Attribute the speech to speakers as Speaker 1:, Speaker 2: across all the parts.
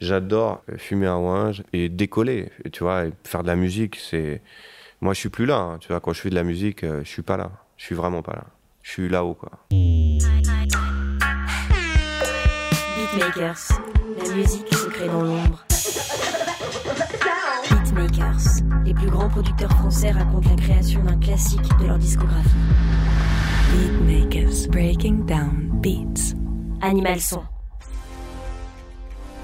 Speaker 1: J'adore fumer un ouinge et décoller, tu vois, et faire de la musique, c'est... Moi, je suis plus là, hein, tu vois, quand je fais de la musique, euh, je suis pas là. Je suis vraiment pas là. Je suis là-haut, quoi.
Speaker 2: Beatmakers, la musique se crée dans l'ombre. Beatmakers, les plus grands producteurs français racontent la création d'un classique de leur discographie. Beatmakers, breaking down beats. Animal Son.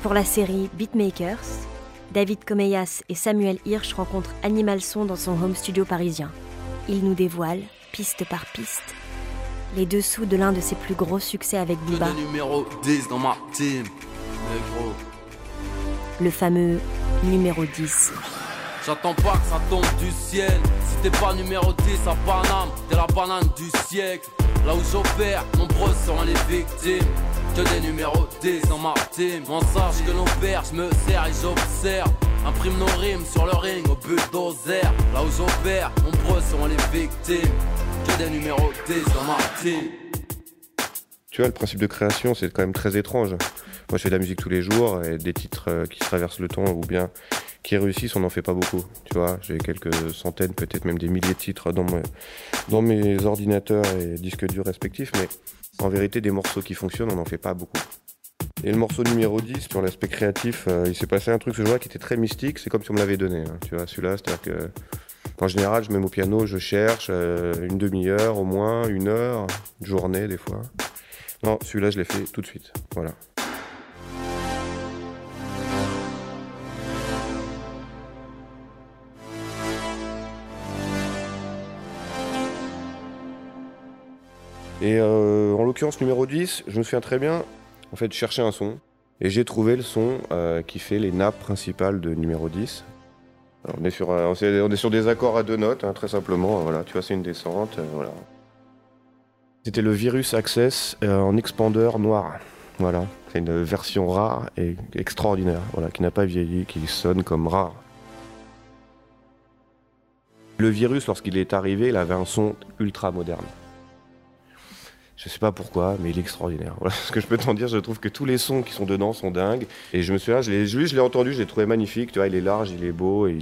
Speaker 2: Pour la série Beatmakers, David Comeyas et Samuel Hirsch rencontrent Animal Son dans son home studio parisien. Ils nous dévoilent, piste par piste, les dessous de l'un de ses plus gros succès avec Booba.
Speaker 3: numéro 10 dans ma team.
Speaker 2: Le fameux numéro 10.
Speaker 3: J'attends pas que ça tombe du ciel. Si t'es pas numéro 10 à Paname, t'es la banane du siècle. Là où j'opère, nombreux sont les victimes. Que des numéros 10 dans. On sache que nos pères, je me sers et j'observe. Imprime nos rimes sur le ring au bulldozer. Là où j'opère, nombreux sont les victimes. Que des numéros 10 dans.
Speaker 1: Tu vois, le principe de création, c'est quand même très étrange. Moi, je fais de la musique tous les jours et des titres euh, qui traversent le temps ou bien qui réussissent, on n'en fait pas beaucoup. Tu vois, j'ai quelques centaines, peut-être même des milliers de titres dans, mes- ordinateurs et disques durs respectifs, mais en vérité, des morceaux qui fonctionnent, on n'en fait pas beaucoup. Et le morceau numéro 10, sur l'aspect créatif, euh, il s'est passé un truc ce jour-là qui était très mystique, c'est comme si on me l'avait donné. hein, tu vois, celui-là, c'est-à-dire que. En général, je mets mon piano, je cherche euh, une demi-heure au moins, une heure, une journée des fois. Non, celui-là, je l'ai fait tout de suite. Voilà. Et euh, en l'occurrence, numéro 10, je me souviens très bien, en fait, chercher un son. Et j'ai trouvé le son euh, qui fait les nappes principales de numéro 10. Alors, on, est sur, euh, on est- sur des accords à deux notes, hein, très simplement. Voilà, tu vois, c'est une descente. voilà. C'était le Virus Access en expandeur noir. Voilà, c'est une version rare et extraordinaire, voilà, qui n'a pas vieilli, qui sonne comme rare. Le virus, lorsqu'il est arrivé, il avait un son ultra moderne. Je sais pas pourquoi, mais il est extraordinaire. Voilà ce que je peux t'en dire. Je trouve que tous les sons qui sont dedans sont dingues. Et je me suis là, je l'ai, je l'ai entendu, je l'ai trouvé magnifique. Tu vois, il est large, il est beau et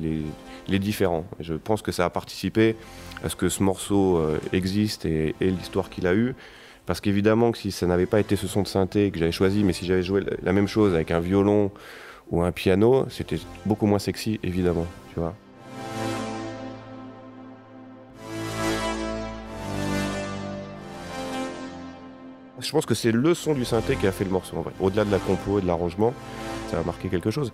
Speaker 1: il est, différent. Et je pense que ça a participé à ce que ce morceau euh, existe et, et l'histoire qu'il a eue. Parce qu'évidemment que si ça n'avait pas été ce son de synthé que j'avais choisi, mais si j'avais joué la même chose avec un violon ou un piano, c'était beaucoup moins sexy, évidemment. Tu vois. Je pense que c'est le son du synthé qui a fait le morceau en vrai. Au-delà de la compo et de l'arrangement, ça a marqué quelque chose.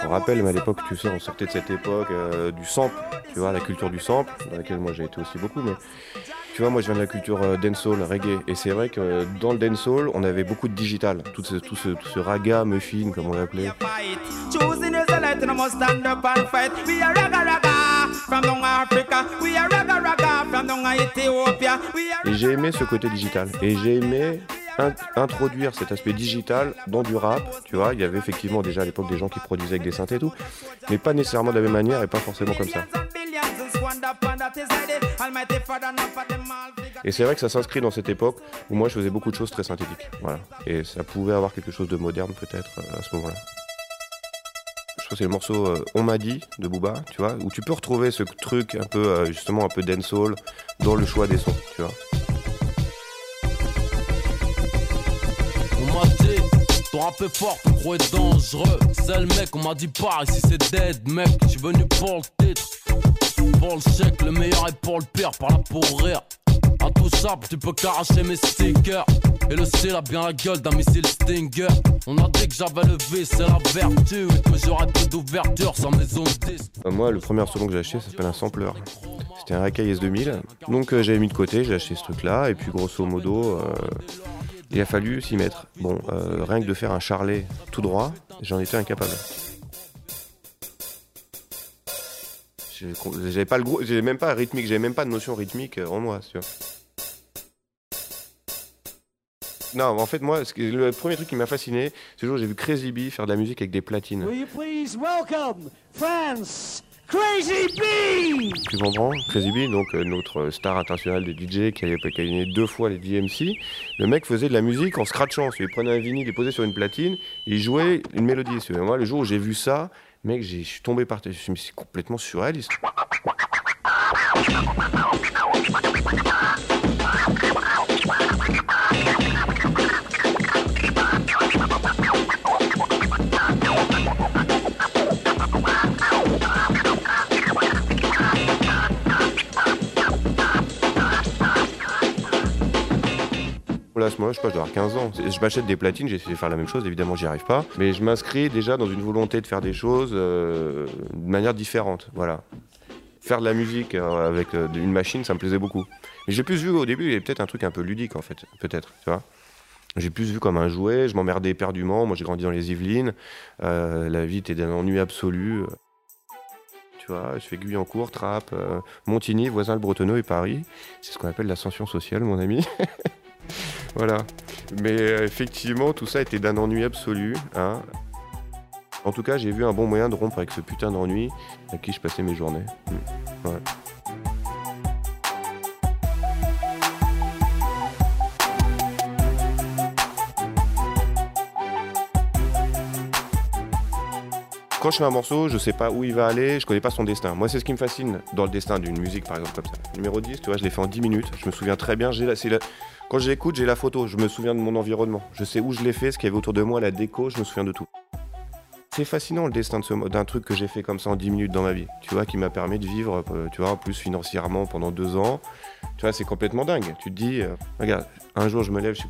Speaker 1: Je me rappelle, mais à l'époque, tu sais, on sortait de cette époque euh, du sample, tu vois, la culture du sample, dans laquelle moi j'ai été aussi beaucoup, mais tu vois, moi je viens de la culture euh, dancehall, reggae, et c'est vrai que euh, dans le dancehall, on avait beaucoup de digital, tout ce, tout ce raga, muffin, comme on l'appelait. Et j'ai aimé ce côté digital. Et j'ai aimé in- introduire cet aspect digital dans du rap. Tu vois, il y avait effectivement déjà à l'époque des gens qui produisaient avec des synthés et tout, mais pas nécessairement de la même manière et pas forcément comme ça. Et c'est vrai que ça s'inscrit dans cette époque où moi je faisais beaucoup de choses très synthétiques. Voilà. Et ça pouvait avoir quelque chose de moderne peut-être euh, à ce moment-là. C'est le morceau euh, On m'a dit de Booba, tu vois, où tu peux retrouver ce truc un peu, euh, justement, un peu dancehall dans le choix des sons, tu vois.
Speaker 3: On m'a rap est fort, gros est dangereux. C'est le mec, on m'a dit pas, ici c'est dead, mec. Je suis venu pour le titre, pour le chèque, le meilleur est pour le pire, par là pour rire. Intouchable, tu peux qu'arracher mes stickers. Et le ciel a bien la gueule d'un missile Stinger. On a dit que j'avais le vice, c'est la vertu. Et que j'aurais peu d'ouverture sans maison.
Speaker 1: Euh, Moi, le premier instrument que j'ai acheté, s'appelle un sampler. C'était un Akai S2000. Donc euh, j'avais mis de côté, j'ai acheté ce truc-là, et puis grosso modo, euh, il a fallu s'y mettre. Bon, euh, rien que de faire un charlet tout droit, j'en étais incapable. J'avais pas le gros, j'avais même pas rythmique, j'avais même pas de notion rythmique en moi, tu vois. Non, en fait, moi, le premier truc qui m'a fasciné, c'est le jour où j'ai vu Crazy Bee faire de la musique avec des platines.
Speaker 4: Will you please welcome France Crazy B
Speaker 1: Tu comprends? Crazy B, donc euh, notre star international de DJ qui avait gagné deux fois les DMC, le mec faisait de la musique en scratchant. Il prenait un vinyle, il posait sur une platine, il jouait une mélodie. Et moi, le jour où j'ai vu ça, mec, je suis tombé par terre. Je me suis dit, mais c'est complètement surréaliste. Là, moment, je sais pas, je dois avoir 15 ans. Je m'achète des platines, j'essaie de faire la même chose, évidemment, j'y arrive pas. Mais je m'inscris déjà dans une volonté de faire des choses euh, de manière différente. Voilà. Faire de la musique euh, avec euh, une machine, ça me plaisait beaucoup. Mais j'ai plus vu au début, il y avait peut-être un truc un peu ludique, en fait, peut-être, tu vois. J'ai plus vu comme un jouet, je m'emmerdais éperdument. Moi, j'ai grandi dans les Yvelines. la vie était d'un ennui absolu. Tu vois, je fais Guyancourt, Trappes, Montigny, voisin le Bretonneux et Paris. C'est ce qu'on appelle l'ascension sociale, mon ami. voilà. Mais euh, effectivement, tout ça était d'un ennui absolu. Hein. En tout cas, j'ai vu un bon moyen de rompre avec ce putain d'ennui à qui je passais mes journées. Hmm. Quand je fais un morceau, je sais pas où il va aller, je connais pas son destin. Moi, c'est ce qui me fascine dans le destin d'une musique, par exemple, comme ça. Numéro 10, tu vois, je l'ai fait en 10 minutes. Je me souviens très bien. J'ai la, la, quand j'écoute, j'ai la photo, je me souviens de mon environnement. Je sais où je l'ai fait, ce qu'il y avait autour de moi, la déco, je me souviens de tout. C'est fascinant le destin d'un truc que j'ai fait comme ça en 10 minutes dans ma vie, tu vois, qui m'a permis de vivre, euh, tu vois, plus financièrement pendant deux ans. Tu vois, c'est complètement dingue. Tu te dis, euh, regarde, un jour je me lève, je suis,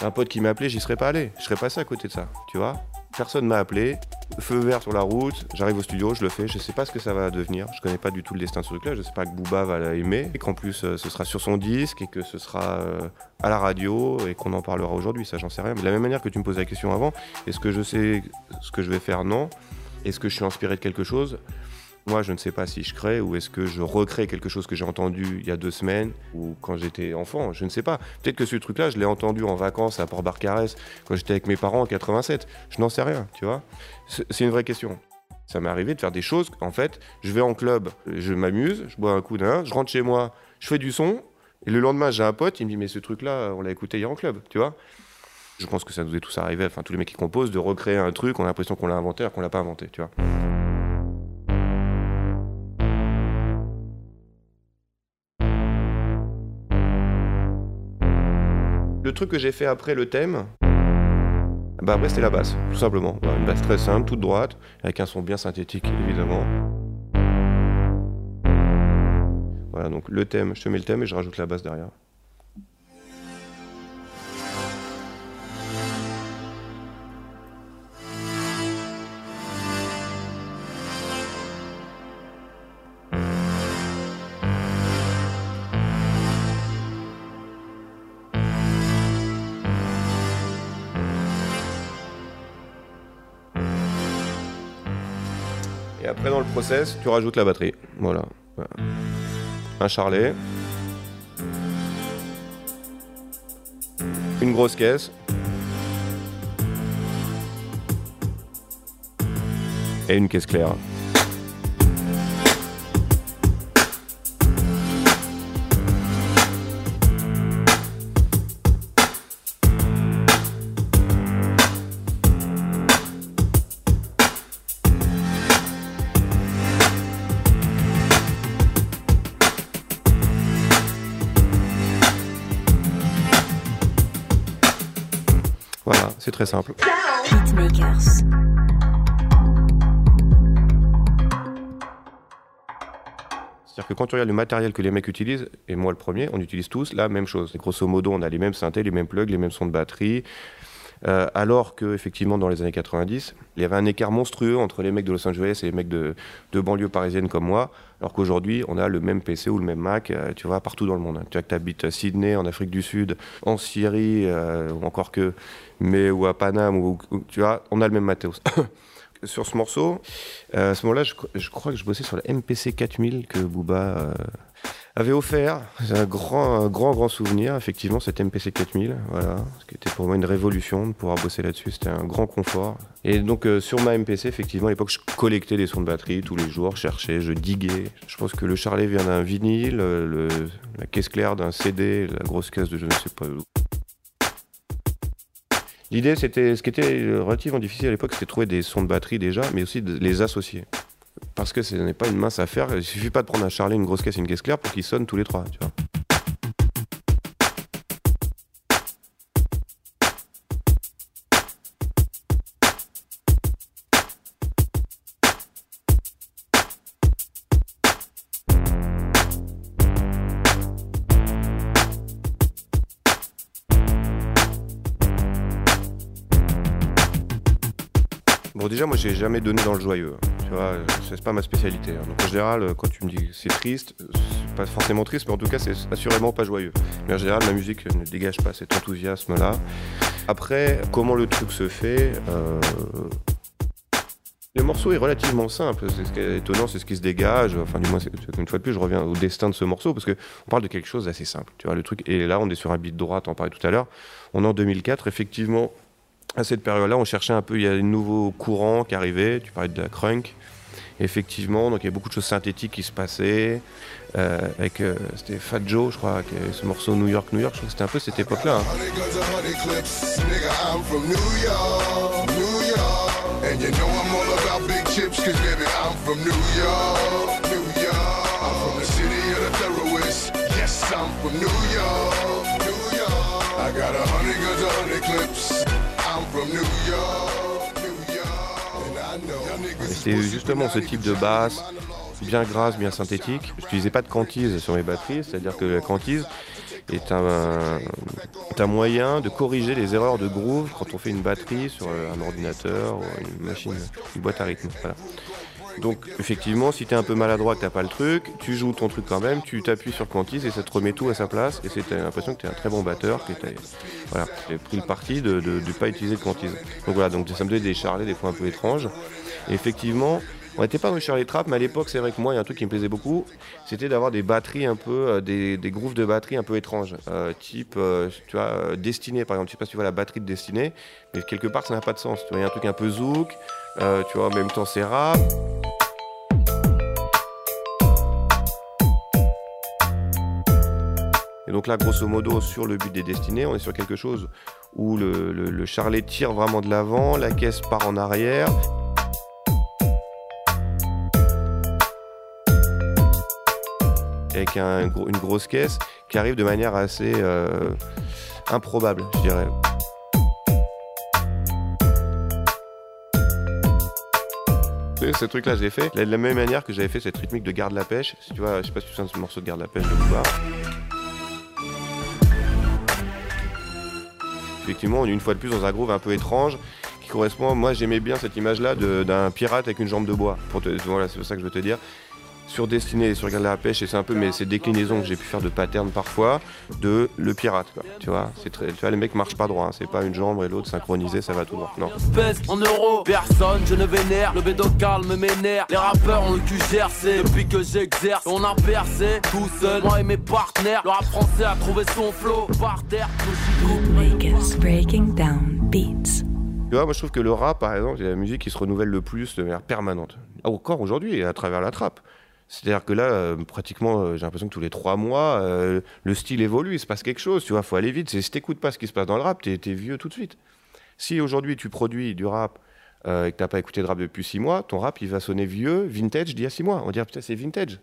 Speaker 1: un pote qui m'a appelé, j'y serais pas allé. Je serais passé à côté de ça, tu vois. Personne m'a appelé, feu vert sur la route, j'arrive au studio, je le fais, je sais pas ce que ça va devenir, je connais pas du tout le destin de ce truc-là, je sais pas que Booba va l'aimer, et qu'en plus euh, ce sera sur son disque, et que ce sera euh, à la radio, et qu'on en parlera aujourd'hui, ça j'en sais rien. Mais de la même manière que tu me posais la question avant, est-ce que je sais ce que je vais faire? Non. Est-ce que je suis inspiré de quelque chose? Moi, je ne sais pas si je crée ou est-ce que je recrée quelque chose que j'ai entendu il y a deux semaines ou quand j'étais enfant. Je ne sais pas. Peut-être que ce truc-là, je l'ai entendu en vacances à Port-Barcarès quand j'étais avec mes parents en 87. Je n'en sais rien, tu vois. C'est une vraie question. Ça m'est arrivé de faire des choses. En fait, je vais en club, je m'amuse, je bois un coup d'un, je rentre chez moi, je fais du son. Et le lendemain, j'ai un pote, il me dit Mais ce truc-là, on l'a écouté hier en club, tu vois. Je pense que ça nous est tous arrivé, enfin tous les mecs qui composent, de recréer un truc, on a l'impression qu'on l'a inventé alors qu'on l'a pas inventé, tu vois. Truc que j'ai fait après le thème, bah après c'était la basse, tout simplement. Une basse très simple, toute droite, avec un son bien synthétique évidemment. Voilà, donc le thème, je te mets le thème et je rajoute la basse derrière. Tu rajoutes la batterie. Voilà. Un charlet. Une grosse caisse. Et une caisse claire. Simple. C'est-à-dire que quand tu regardes le matériel que les mecs utilisent, et moi le premier, on utilise tous la même chose. grosso modo, on a les mêmes synthés, les mêmes plugs, les mêmes sons de batterie, euh, alors que effectivement dans les années 90, il y avait un écart monstrueux entre les mecs de Los Angeles et les mecs de, banlieue parisienne comme moi, alors qu'aujourd'hui on a le même PC ou le même Mac, euh, tu vois, partout dans le monde. Tu vois que tu habites à Sydney, en Afrique du Sud, en Syrie, euh, ou encore que, mais ou à Paname, ou, tu vois, on a le même matos. sur ce morceau, euh, à ce moment-là, je, crois que je bossais sur la MPC 4000 que Booba euh, avait offert. C'est un grand, un grand, grand souvenir, effectivement, cette MPC 4000. Voilà, ce qui était pour moi une révolution de pouvoir bosser là-dessus. C'était un grand confort. Et donc, euh, sur ma MPC, effectivement, à l'époque, je collectais des sons de batterie tous les jours, cherchais, je diguais. Je pense que le charlet vient d'un vinyle, le- la caisse claire d'un CD, la grosse caisse de je ne sais pas où. L'idée, c'était, ce qui était relativement difficile à l'époque, c'était de trouver des sons de batterie déjà, mais aussi de les associer. Parce que ce n'est pas une mince affaire. Il suffit pas de prendre un charlet, une grosse caisse et une caisse claire pour qu'ils sonnent tous les trois. Déjà, moi, j'ai jamais donné dans le joyeux. hein. Tu vois, euh, c'est pas ma spécialité. hein. En général, euh, quand tu me dis c'est triste, euh, c'est pas forcément triste, mais en tout cas, c'est assurément pas joyeux. Mais en général, ma musique ne dégage pas cet enthousiasme-là. Après, comment le truc se fait Le morceau est relativement simple. C'est ce qui est étonnant, c'est ce qui se dégage. Enfin, du moins, une fois de plus, je reviens au destin de ce morceau parce que on parle de quelque chose d'assez simple. Tu vois, le truc. Et là, on est sur un beat droit. T'en parlais tout à l'heure. On est en 2004. Effectivement, à cette période-là, on cherchait un peu, il y a un nouveau courant qui arrivait, tu parlais de la crunk. Effectivement, donc il y a beaucoup de choses synthétiques qui se passaient. euh, avec, euh, c'était Fat Joe, je crois, ce morceau New York, New York. Je crois que c'était un peu cette époque-là. hein.
Speaker 5: Pussy
Speaker 1: justement ce type de basse, bien grasse, bien synthétique. Je n'utilisais pas de quantise sur mes batteries, c'est-à-dire que la quantise est un, est un moyen de corriger les erreurs de groove quand on fait une batterie sur euh, un ordinateur ou une machine, une boîte à rythme. Voilà. Donc effectivement, si tu es un peu maladroit, t'as pas le truc, tu joues ton truc quand même, tu t'appuies sur quantise et ça te remet tout à sa place. Et c'est l'impression que tu es un très bon batteur, que t'as voilà, pris le parti de ne pas utiliser de quantise. Donc voilà, donc ça me donnait des charlets des fois un peu étranges. Et effectivement, on n'était pas dans Charlie Trap, mais à l'époque, c'est vrai que moi, il y a un truc qui me plaisait beaucoup, c'était d'avoir des batteries un peu, euh, des, grooves de batterie un peu étranges. Euh, type, euh, tu vois, Destinée, par exemple. Je sais pas si tu vois la batterie de Destinée, mais quelque part, ça n'a pas de sens. Tu vois, il y a un truc un peu zouk, tu vois, en même temps, c'est rap. Et donc là, grosso modo, sur le but des destinées, on est sur quelque chose où le, le, le charlet tire vraiment de l'avant, la caisse part en arrière. Avec une grosse caisse qui arrive de manière assez euh, improbable, je dirais. Ce truc-là, je l'ai fait de la même manière que j'avais fait cette rythmique de Garde la pêche. Si tu vois, je sais pas si tu de ce morceau de Garde la pêche de Booba. Effectivement, on est une fois de plus dans un groove un peu étrange qui correspond. Moi, j'aimais bien cette image-là d'un pirate avec une jambe de bois. Pour voilà, c'est ça que je veux te dire. Sur Destinée et sur Garde la pêche, et c'est un peu mais ces déclinaisons que j'ai pu faire de pattern parfois, de le pirate. Quoi. Tu vois, c'est très, tu vois, les mecs marchent pas droit. hein. C'est pas une jambe et l'autre synchronisée, ça va tout droit. Non.
Speaker 3: Espèce en euros, personne, je ne vénère. Le bédo calme mes nerfs. Les rappeurs ont le cul gercé. Depuis que j'exerce, on a percé. Tout seul, moi et mes partenaires. Le rap français a trouvé son flow. Par terre,
Speaker 6: Beatmakers breaking down beats.
Speaker 1: Tu vois, moi je trouve que le rap, par exemple, c'est la musique qui se renouvelle le plus de manière permanente. Encore aujourd'hui, et à travers la trappe. C'est-à-dire que là, euh, pratiquement, euh, j'ai l'impression que tous les trois mois, euh, le style évolue, il se passe quelque chose, tu vois, faut aller vite. Si t'écoutes pas ce qui se passe dans le rap, t'es t'es vieux tout de suite. Si aujourd'hui tu produis du rap et que t'as pas écouté de rap depuis six mois, ton rap il va sonner vieux, vintage d'il y a six mois. On dire putain c'est vintage.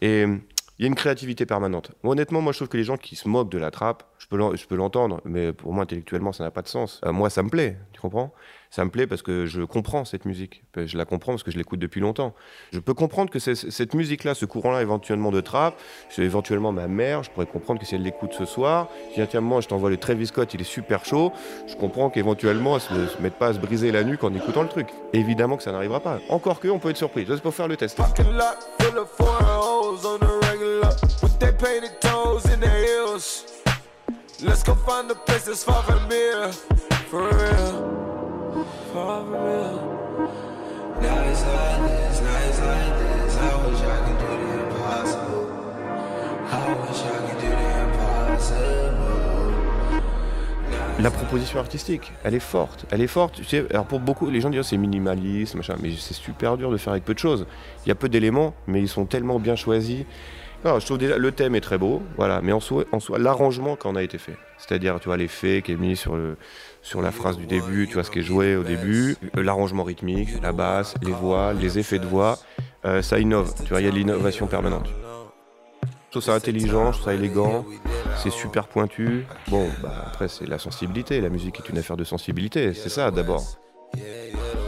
Speaker 1: Et il y a une créativité permanente. Honnêtement, moi je trouve que les gens qui se moquent de la trappe, je peux l'en- je peux l'entendre, mais pour moi intellectuellement ça n'a pas de sens. Euh, moi ça me plaît, tu comprends? Ça me plaît parce que je comprends cette musique. Je la comprends parce que je l'écoute depuis longtemps. Je peux comprendre que cette musique-là, ce courant-là éventuellement de trap, c'est éventuellement ma mère, je pourrais comprendre que si elle l'écoute ce soir, si tiens, tiens, moi je t'envoie le Travis Scott, il est super chaud, je comprends qu'éventuellement elle ne se mette pas à se briser la nuque en écoutant le truc. Évidemment que ça n'arrivera pas. Encore que, on peut être surpris. C'est pour faire le test.
Speaker 7: Parking lot full of foreign hoes on the regular with their painted toes in their heels. Let's go find a place that's far from here, for real, far from here.
Speaker 1: La proposition artistique, elle est forte, elle est forte. Tu sais, alors pour beaucoup, les gens disent oh, c'est minimaliste, machin, mais c'est super dur de faire avec peu de choses. Il y a peu d'éléments, mais ils sont tellement bien choisis. Je trouve déjà le thème est très beau, voilà, mais en soi, en soi l'arrangement quand a été fait, c'est-à-dire tu vois l'effet qui est mis sur le sur la phrase du début, tu vois ce qui est joué au début, l'arrangement rythmique, la basse, les voix, les effets de voix, euh, ça innove, tu vois, il y a de l'innovation permanente. Je trouve ça intelligent, je trouve ça élégant, c'est super pointu. Bon, bah après c'est la sensibilité, la musique est une affaire de sensibilité, c'est ça d'abord.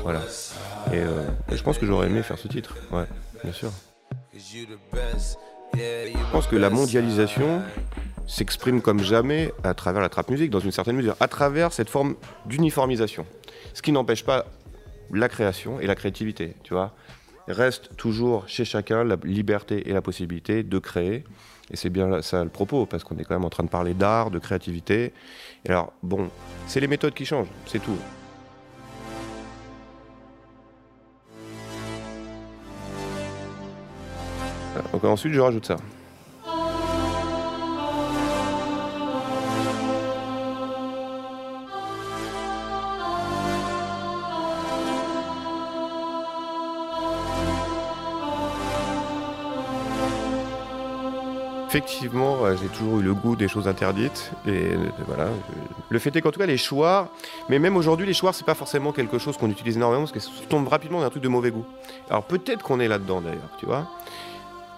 Speaker 1: Voilà. Et, euh, je pense que j'aurais aimé faire ce titre, ouais, bien sûr. Je pense que la mondialisation s'exprime comme jamais à travers la trap musique, dans une certaine mesure, à travers cette forme d'uniformisation. Ce qui n'empêche pas la création et la créativité, tu vois. Reste toujours chez chacun la liberté et la possibilité de créer. Et c'est bien ça le propos, parce qu'on est quand même en train de parler d'art, de créativité. Alors, bon, c'est les méthodes qui changent, c'est tout. Ensuite, je rajoute ça. Effectivement, j'ai toujours eu le goût des choses interdites. Et euh, voilà. Le fait est qu'en tout cas, les choix, mais même aujourd'hui, les choix, c'est pas forcément quelque chose qu'on utilise énormément parce que ça tombe rapidement dans un truc de mauvais goût. Alors peut-être qu'on est là-dedans d'ailleurs, tu vois.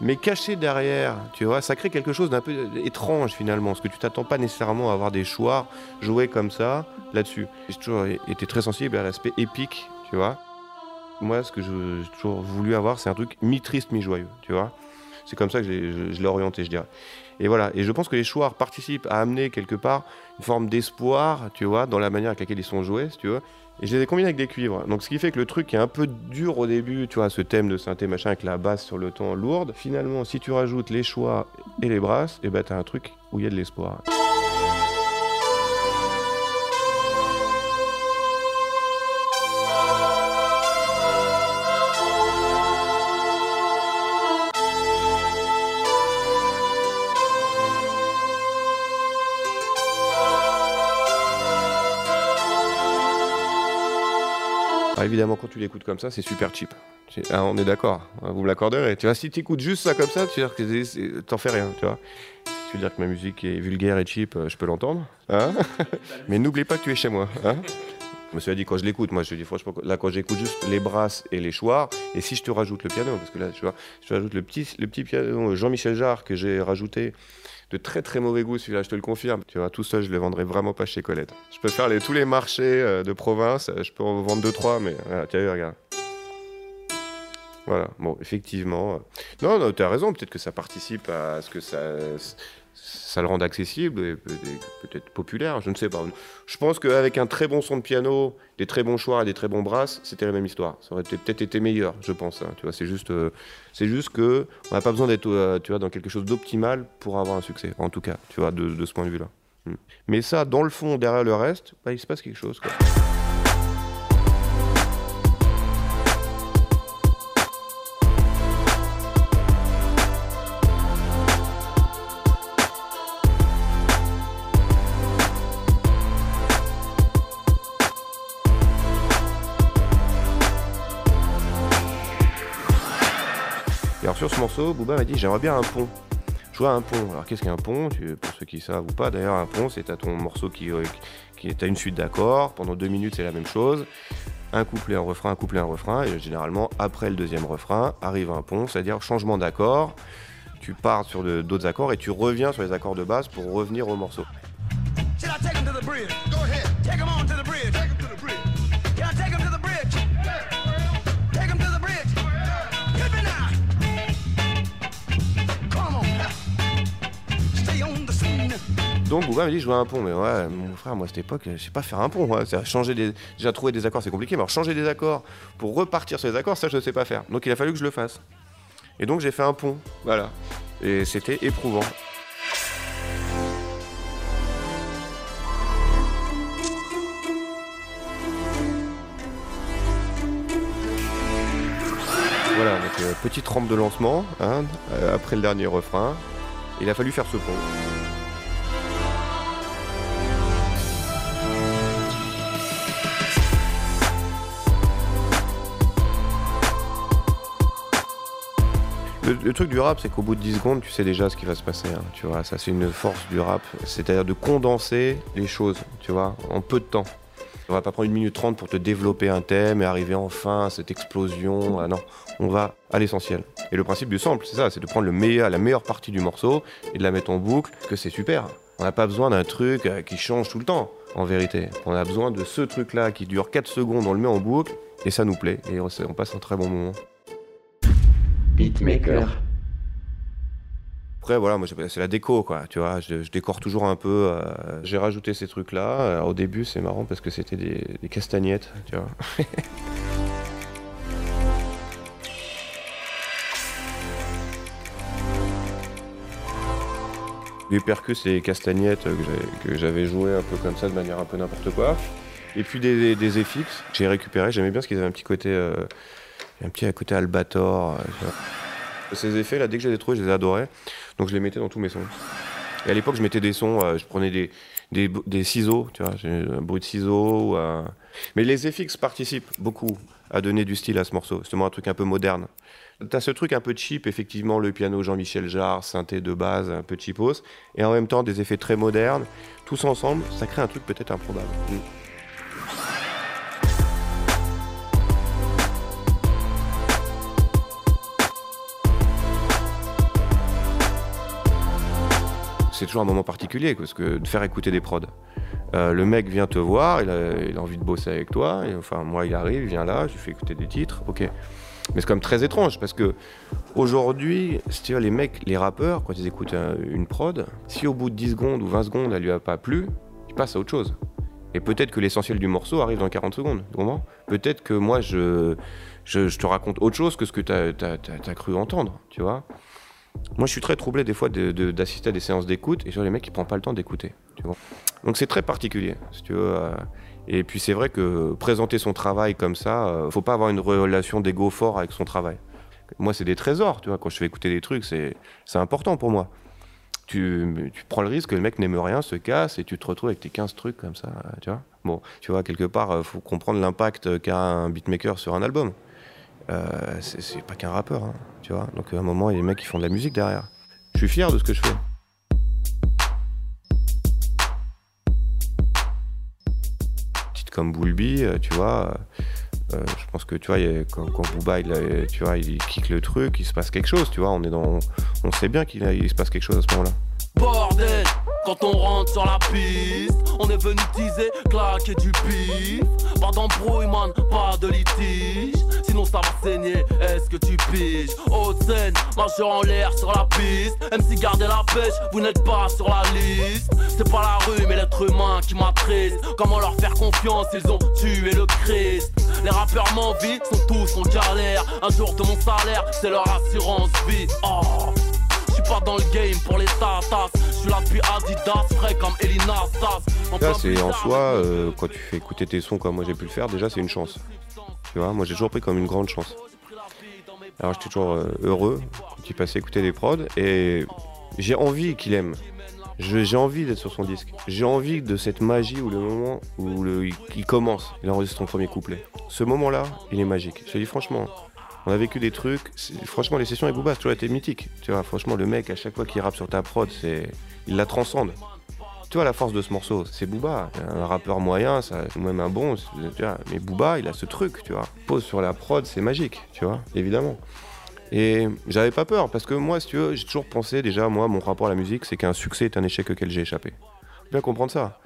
Speaker 1: Mais caché derrière, tu vois, ça crée quelque chose d'un peu étrange finalement, parce que tu t'attends pas nécessairement à avoir des choix joués comme ça là-dessus. J'ai toujours été très sensible à l'aspect épique, tu vois. Moi, ce que j'ai toujours voulu avoir, c'est un truc mi-triste, mi-joyeux, tu vois. C'est comme ça que je, je l'ai orienté, je dirais. Et voilà. Et je pense que les choix participent à amener quelque part une forme d'espoir, tu vois, dans la manière avec laquelle ils sont joués, si tu veux. Et je les ai combinés avec des cuivres. Donc ce qui fait que le truc est un peu dur au début, tu vois, ce thème de synthé machin avec la basse sur le ton lourde. Finalement, si tu rajoutes les choix et les brasses, et ben t'as un truc où il y a de l'espoir. Évidemment, quand tu l'écoutes comme ça, c'est super cheap. Ah, on est d'accord, hein, vous me l'accorderez. Tu vois, si tu écoutes juste ça comme ça, tu veux dire que t'en fais rien, tu vois. Si tu veux dire que ma musique est vulgaire et cheap, euh, je peux l'entendre. Hein Mais n'oublie pas que tu es chez moi. Hein je me suis dit, quand je l'écoute, moi je dis franchement, là quand j'écoute juste les brasses et les choix, et si je te rajoute le piano, parce que là, tu vois, je te rajoute le petit, le petit piano Jean-Michel Jarre que j'ai rajouté de très très mauvais goût, celui-là, je te le confirme. Tu vois, tout ça, je le vendrai vraiment pas chez Colette. Je peux faire les, tous les marchés euh, de province, je peux en vendre 2-3, mais voilà, tu vu, regarde. Voilà, bon, effectivement. euh, Non, non, tu as raison, peut-être que ça participe à ce que ça, ça le rende accessible et peut- et peut-être populaire, je ne sais pas. Je pense qu'avec un très bon son de piano, des très bons choix et des très bons brasses, c'était la même histoire. Ça aurait peut-être été meilleur, je pense. hein, tu vois, c'est juste, euh, c'est juste que on n'a pas besoin d'être, euh, tu vois, dans quelque chose d'optimal pour avoir un succès. En tout cas, tu vois, de, ce point de vue-là. Mm. Mais ça, dans le fond, derrière le reste, bah, il se passe quelque chose. Quoi. Morceau, Booba m'a dit j'aimerais bien un pont. Je vois un pont. Alors qu'est-ce qu'un pont? Pour ceux qui savent ou pas, d'ailleurs, un pont, c'est à ton morceau qui, euh, qui est à une suite d'accords. Pendant deux minutes, c'est la même chose. Un couplet, un refrain, un couplet, un refrain. Et généralement, après le deuxième refrain, arrive un pont, c'est-à-dire changement d'accord. Tu pars sur d'autres accords et tu reviens sur les accords de base pour revenir au morceau. Donc Booba m'a dit veux un pont, mais ouais, mon frère, moi à cette époque, je sais pas faire un pont. ouais. C'est-à-dire changer des, déjà trouver des accords, c'est compliqué, mais alors changer des accords pour repartir sur les accords, ça je ne sais pas faire. Donc il a fallu que je le fasse. Et donc j'ai fait un pont, voilà. Et c'était éprouvant. petite rampe de lancement, hein, euh, après le dernier refrain. Il a fallu faire ce pont. Le, truc du rap, c'est qu'au bout de 10 secondes, tu sais déjà ce qui va se passer. hein, tu vois, ça c'est une force du rap, c'est-à-dire de condenser les choses, tu vois, en peu de temps. On va pas prendre une minute trente pour te développer un thème et arriver enfin à cette explosion. Non, on va à l'essentiel. Et le principe du sample, c'est ça, c'est de prendre le meilleur, la meilleure partie du morceau et de la mettre en boucle, que c'est super. On n'a pas besoin d'un truc euh, qui change tout le temps, en vérité. On a besoin de ce truc-là qui dure 4 secondes, on le met en boucle et ça nous plaît. Et on passe un très bon moment.
Speaker 8: Beatmaker.
Speaker 1: Après, voilà, moi, c'est la déco, quoi. Tu vois, je, décore toujours un peu. euh, j'ai rajouté ces trucs-là. Alors, au début, c'est marrant parce que c'était des, des castagnettes, tu vois. Les percus et les castagnettes que j'avais- joué un peu comme ça, de manière un peu n'importe quoi. Et puis des, des FX, j'ai récupéré. J'aimais bien parce qu'ils avaient un petit côté, euh, un petit côté albator. euh. Ces effets là, dès que je les ai trouvés, je les adorais. Donc je les mettais dans tous mes sons. Et à l'époque, je mettais des sons, euh, je prenais des, des, ciseaux, tu vois, un bruit de ciseaux. ou Mais les FX participent beaucoup à donner du style à ce morceau. C'est un truc un peu moderne. T'as ce truc un peu cheap, effectivement, le piano Jean-Michel Jarre, synthé de base, un peu cheapos, et en même temps des effets très modernes. Tous ensemble, ça crée un truc peut-être improbable. Mm. C'est toujours un moment particulier parce que de faire écouter des prods. Euh, le mec vient te voir, il a, envie de bosser avec toi. Et, enfin, moi, il arrive, il vient là, je lui fais écouter des titres, ok. Mais c'est quand même très étrange parce que aujourd'hui, tu vois, les mecs, les rappeurs, quand ils écoutent un- une prod, si au bout de 10 secondes ou 20 secondes, elle lui a pas plu, ils passent à autre chose. Et peut-être que l'essentiel du morceau arrive dans 40 secondes. tu comprends? Peut-être que moi, je te raconte autre chose que ce que tu as, cru entendre, tu vois? Moi, je suis très troublé des fois d'assister à des séances d'écoute et vois les mecs qui prennent pas le temps d'écouter. Donc c'est très particulier, euh, et puis c'est vrai que présenter son travail comme ça, euh, faut pas avoir une relation d'ego fort avec son travail. Moi, c'est des trésors. Quand je fais écouter des trucs, c'est important pour moi. Tu, prends le risque que le mec n'aime rien, se casse et tu te retrouves avec tes 15 trucs comme ça. Bon, tu vois, quelque part, euh, faut comprendre l'impact qu'a un beatmaker sur un album. Euh, c'est pas qu'un rappeur, hein, tu vois. Donc à un moment, il y a des mecs qui font de la musique derrière. Je suis fier de ce que je fais. Petite comme Boulby, euh, tu vois. euh, je pense que tu vois, quand, quand Booba, il, tu vois, il kick le truc, il se passe quelque chose, tu vois. On est dans, on sait bien qu'il se passe quelque chose à ce moment-là.
Speaker 3: Quand on rentre sur la piste, on est venu teaser, claquer du pif. Pas d'embrouille, man, pas de litige. Sinon ça va saigner, est-ce que tu piges? Haute scène, majeur en l'air sur la piste. Même si gardez la pêche, vous n'êtes pas sur la liste. C'est pas la rue, mais l'être humain qui m'attriste. Comment leur faire confiance, ils ont tué le Christ. Les rappeurs m'envient, sont tous en galère. Un jour de mon salaire, c'est leur assurance vie. Oh. Je suis pas dans le game pour les tatas. Là depuis Adidas, frais comme Elina Stas.
Speaker 1: Là, c'est en soi, euh, quand tu fais écouter tes sons comme moi j'ai pu le faire, déjà c'est une chance. Tu vois, moi j'ai toujours pris comme une grande chance. Alors j'étais toujours euh, heureux quand il passait écouter des prods et j'ai envie qu'il aime. J'ai envie d'être sur son disque. J'ai envie de cette magie où le moment où le, il, il commence, il enregistre son premier couplet. Ce moment-là, il est magique. Je te dis franchement, on a vécu des trucs. Franchement, les sessions avec Booba, ça a toujours été mythique. Tu vois, franchement, le mec, à chaque fois qu'il rappe sur ta prod, c'est, il la transcende. Tu vois la force de ce morceau, c'est Booba. Un rappeur moyen, ça, ou même un bon, mais Booba, il a ce truc, tu vois. Pose sur la prod, c'est magique, tu vois, évidemment. Et j'avais pas peur, parce que moi, si tu veux, j'ai toujours pensé, déjà, moi, mon rapport à la musique, c'est qu'un succès est un échec auquel j'ai échappé. Faut bien comprendre ça.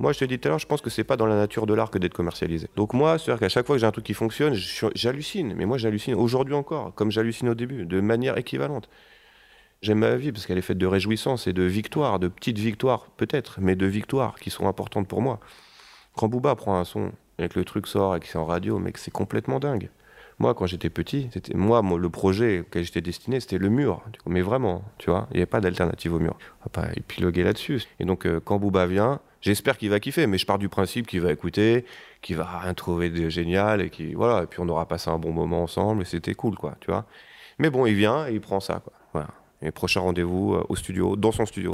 Speaker 1: Moi, je te dis tout à l'heure, je pense que c'est pas dans la nature de l'art que d'être commercialisé. Donc moi, c'est-à-dire qu'à chaque fois que j'ai un truc qui fonctionne, j'hallucine. Mais moi, j'hallucine aujourd'hui encore, comme j'hallucine au début, de manière équivalente. J'aime ma vie parce qu'elle est faite de réjouissances et de victoires, de petites victoires peut-être, mais de victoires qui sont importantes pour moi. Quand Booba prend un son et que le truc sort et que c'est en radio, mec, c'est complètement dingue. Moi, quand j'étais petit, c'était moi, le projet auquel j'étais destiné, c'était le mur. Mais vraiment, tu vois, il n'y avait pas d'alternative au mur. On va pas épiloguer là-dessus. Et donc, euh, quand Booba vient, j'espère qu'il va kiffer, mais je pars du principe qu'il va écouter, qu'il va rien trouver de génial et qui voilà. Et puis on aura passé un bon moment ensemble et c'était cool, quoi, tu vois. Mais bon, il vient et il prend ça, quoi. Voilà. Et prochain rendez-vous euh, au studio, dans son studio.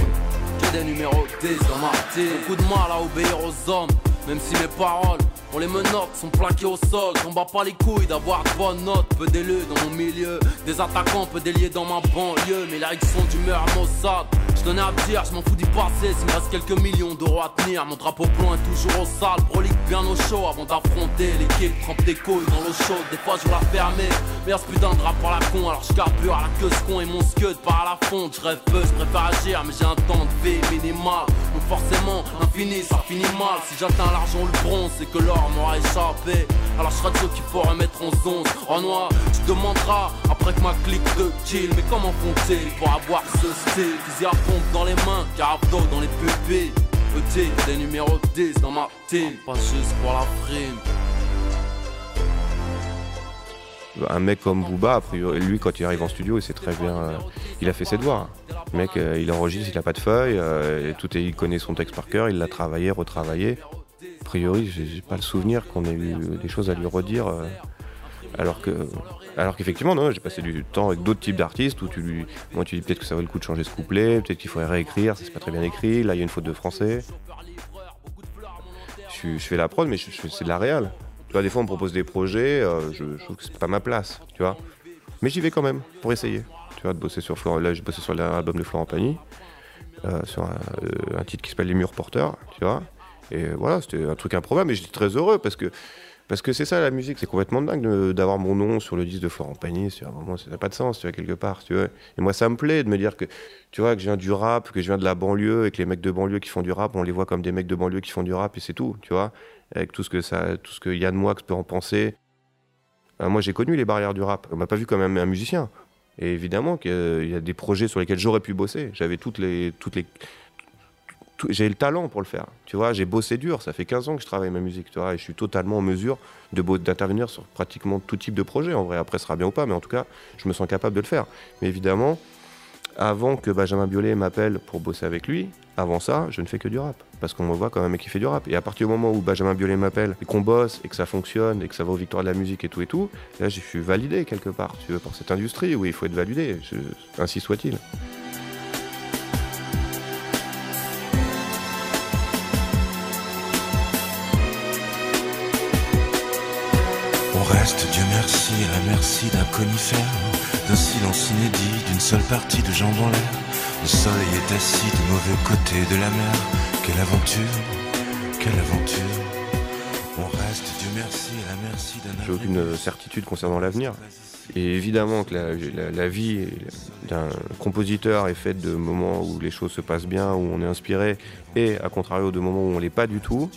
Speaker 3: Des numéros 10 dans ma team. Beaucoup de mal à obéir aux hommes, même si mes paroles, on les menottes, sont plaquées au sol. J'en bats pas les couilles d'avoir de bonnes notes. Peu d'élus dans mon milieu, des attaquants, peu déliés dans ma banlieue. Mais là, ils sont d'humeur Mossad. Je tenais à dire, je m'en fous du passé. S'il me reste quelques millions d'euros à tenir, mon drapeau blanc est toujours au sale. Prolique bien au chaud avant d'affronter l'équipe. Trempe tes couilles dans l'eau chaude, des fois je la fermer. Mais ce putain de drapeau à la con, alors je carbure à la queue ce con et mon scud part à la fonte. Je rêve peu, je préfère agir, mais j'ai un temps de vie minimal. Donc forcément, infini, ça finit mal. Si j'atteins l'argent ou le bronze, c'est que l'or m'aura échappé. Alors je serai de ceux qu'il faut remettre en zone. En noir, tu demanderas après que ma clique de kill. Mais comment font-ils pour avoir ce style? Dans les des numéros 10 dans ma team. Pas juste pour la prime.
Speaker 1: Un mec comme Booba, lui, quand il arrive en studio, il sait très bien. euh, il a fait ses devoirs. Le mec, euh, il enregistre, il a pas de feuille, euh, tout est, il connaît son texte par cœur, il l'a travaillé, retravaillé. A priori, j'ai pas le souvenir qu'on ait eu des choses à lui redire. Alors que, alors qu'effectivement, non, j'ai passé du temps avec d'autres types d'artistes où tu lui, moi, tu dis peut-être que ça vaut le coup de changer ce couplet, peut-être qu'il faudrait réécrire, c'est pas très bien écrit. Là, il y a une faute de français. Je, fais la prod, mais c'est de la réal. Tu des fois, on me propose des projets, euh, je, trouve que c'est pas ma place, tu vois. Mais j'y vais quand même pour essayer. Tu vois, de bosser sur Florent. Là, j'ai bossé sur l'album de Florent Pagny, euh, sur un, euh, un titre qui s'appelle Les Murs Porteurs, tu vois. Et voilà, c'était un truc improbable, mais j'étais très heureux parce que parce que c'est ça la musique, c'est complètement dingue d'avoir mon nom sur le disque de Florent Pagny. C'est un moment, ça n'a pas de sens, tu vois, quelque part, tu vois. Et moi, ça me plaît de me dire que, tu vois, que je viens du rap, que je viens de la banlieue, et que les mecs de banlieue qui font du rap, on les voit comme des mecs de banlieue qui font du rap, et c'est tout, tu vois. Avec tout ce que ça, tout ce que Yann peut en penser. Euh, moi, j'ai connu les barrières du rap. On m'a pas vu comme un, un musicien. Et évidemment qu'il y a des projets sur lesquels j'aurais pu bosser. J'avais toutes les, toutes les, j'ai le talent pour le faire. Tu vois, j'ai bossé dur. Ça fait 15 ans que je travaille ma musique, tu vois, et je suis totalement en mesure de d'intervenir sur pratiquement tout type de projet. En vrai, après, ce sera bien ou pas, mais en tout cas, je me sens capable de le faire. Mais évidemment, avant que Benjamin Biolay m'appelle pour bosser avec lui, avant ça, je ne fais que du rap. Parce qu'on me voit comme un mec qui fait du rap. Et à partir du moment où Benjamin Biolay m'appelle et qu'on bosse et que ça fonctionne et que ça va aux victoires de la musique et tout et tout, là, je suis validé quelque part, tu veux, par cette industrie où il faut être validé. Ainsi soit-il.
Speaker 8: Merci, à la merci d'un conifère, d'un silence inédit, d'une seule partie de jambes en l'air. Le soleil est assis du mauvais côté de la mer. Quelle aventure, quelle aventure. On reste, Dieu merci, à la merci d'un
Speaker 1: J'ai aucune certitude concernant l'avenir. Et évidemment que la, la- la vie d'un compositeur est faite de moments où les choses se passent bien, où on est inspiré, et à contrario de moments où on l'est pas du tout.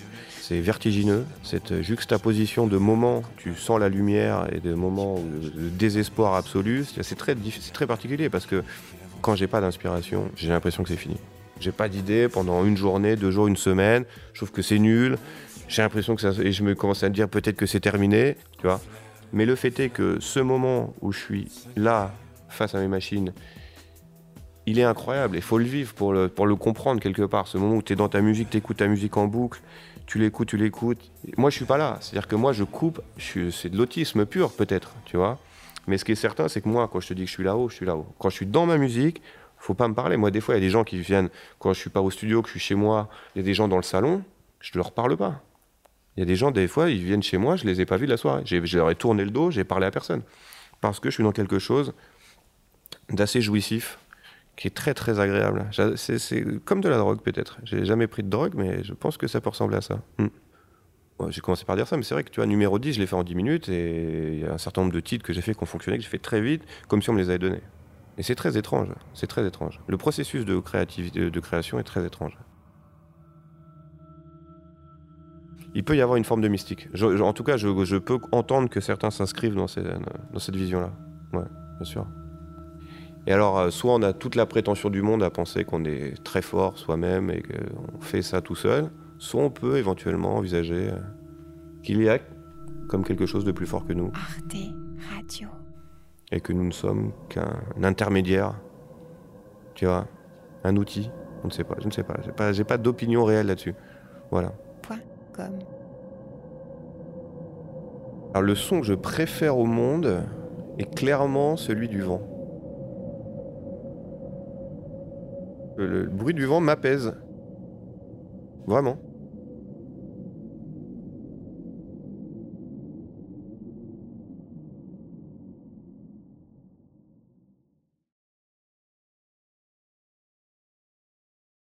Speaker 1: C'est vertigineux, cette juxtaposition de moments où tu sens la lumière et de moments de désespoir absolu. C'est très, très particulier parce que quand j'ai pas d'inspiration, j'ai l'impression que c'est fini. J'ai pas d'idée pendant une journée, deux jours, une semaine. Je trouve que c'est nul. J'ai l'impression que ça. Et je me commence à me dire peut-être que c'est terminé, tu vois. Mais le fait est que ce moment où je suis là, face à mes machines, il est incroyable. Il faut le vivre pour le, pour le comprendre quelque part. Ce moment où tu es dans ta musique, tu écoutes ta musique en boucle, tu l'écoutes, tu l'écoutes. Moi, je suis pas là. C'est-à-dire que moi, je coupe. C'est de l'autisme pur, peut-être, tu vois. Mais ce qui est certain, c'est que moi, quand je te dis que je suis là-haut, je suis là-haut. Quand je suis dans ma musique, faut pas me parler. Moi, des fois, il y a des gens qui viennent, quand je suis pas au studio, que je suis chez moi, il y a des gens dans le salon, je ne leur parle pas. Il y a des gens, des fois, ils viennent chez moi, je les ai pas vus de la soirée. Je leur ai tourné le dos, j'ai parlé à personne. Parce que je suis dans quelque chose d'assez jouissif, qui est très très agréable. C'est comme de la drogue peut-être. J'ai jamais pris de drogue, mais je pense que ça peut ressembler à ça. Hmm. J'ai commencé par dire ça, mais c'est vrai que tu vois, numéro 10, je l'ai fait en 10 minutes, et il y a un certain nombre de titres que j'ai fait qui ont fonctionné, que j'ai fait très vite, comme si on me les avait donnés. Et c'est très étrange, c'est très étrange. Le processus de, créativité, de création est très étrange. Il peut y avoir une forme de mystique. En tout cas, je, peux entendre que certains s'inscrivent dans, dans cette vision-là. Ouais, bien sûr. Et alors, euh, soit on a toute la prétention du monde à penser qu'on est très fort soi-même et qu'on fait ça tout seul, soit on peut éventuellement envisager euh, qu'il y a comme quelque chose de plus fort que nous
Speaker 9: Arte Radio.
Speaker 1: et que nous ne sommes qu'un intermédiaire, tu vois, un outil. On ne sait pas, je ne sais pas. J'ai pas, j'ai pas d'opinion réelle là-dessus. Voilà.
Speaker 9: Point com.
Speaker 1: Alors le son que je préfère au monde, est clairement celui du vent. Le, bruit du vent m'apaise. Vraiment.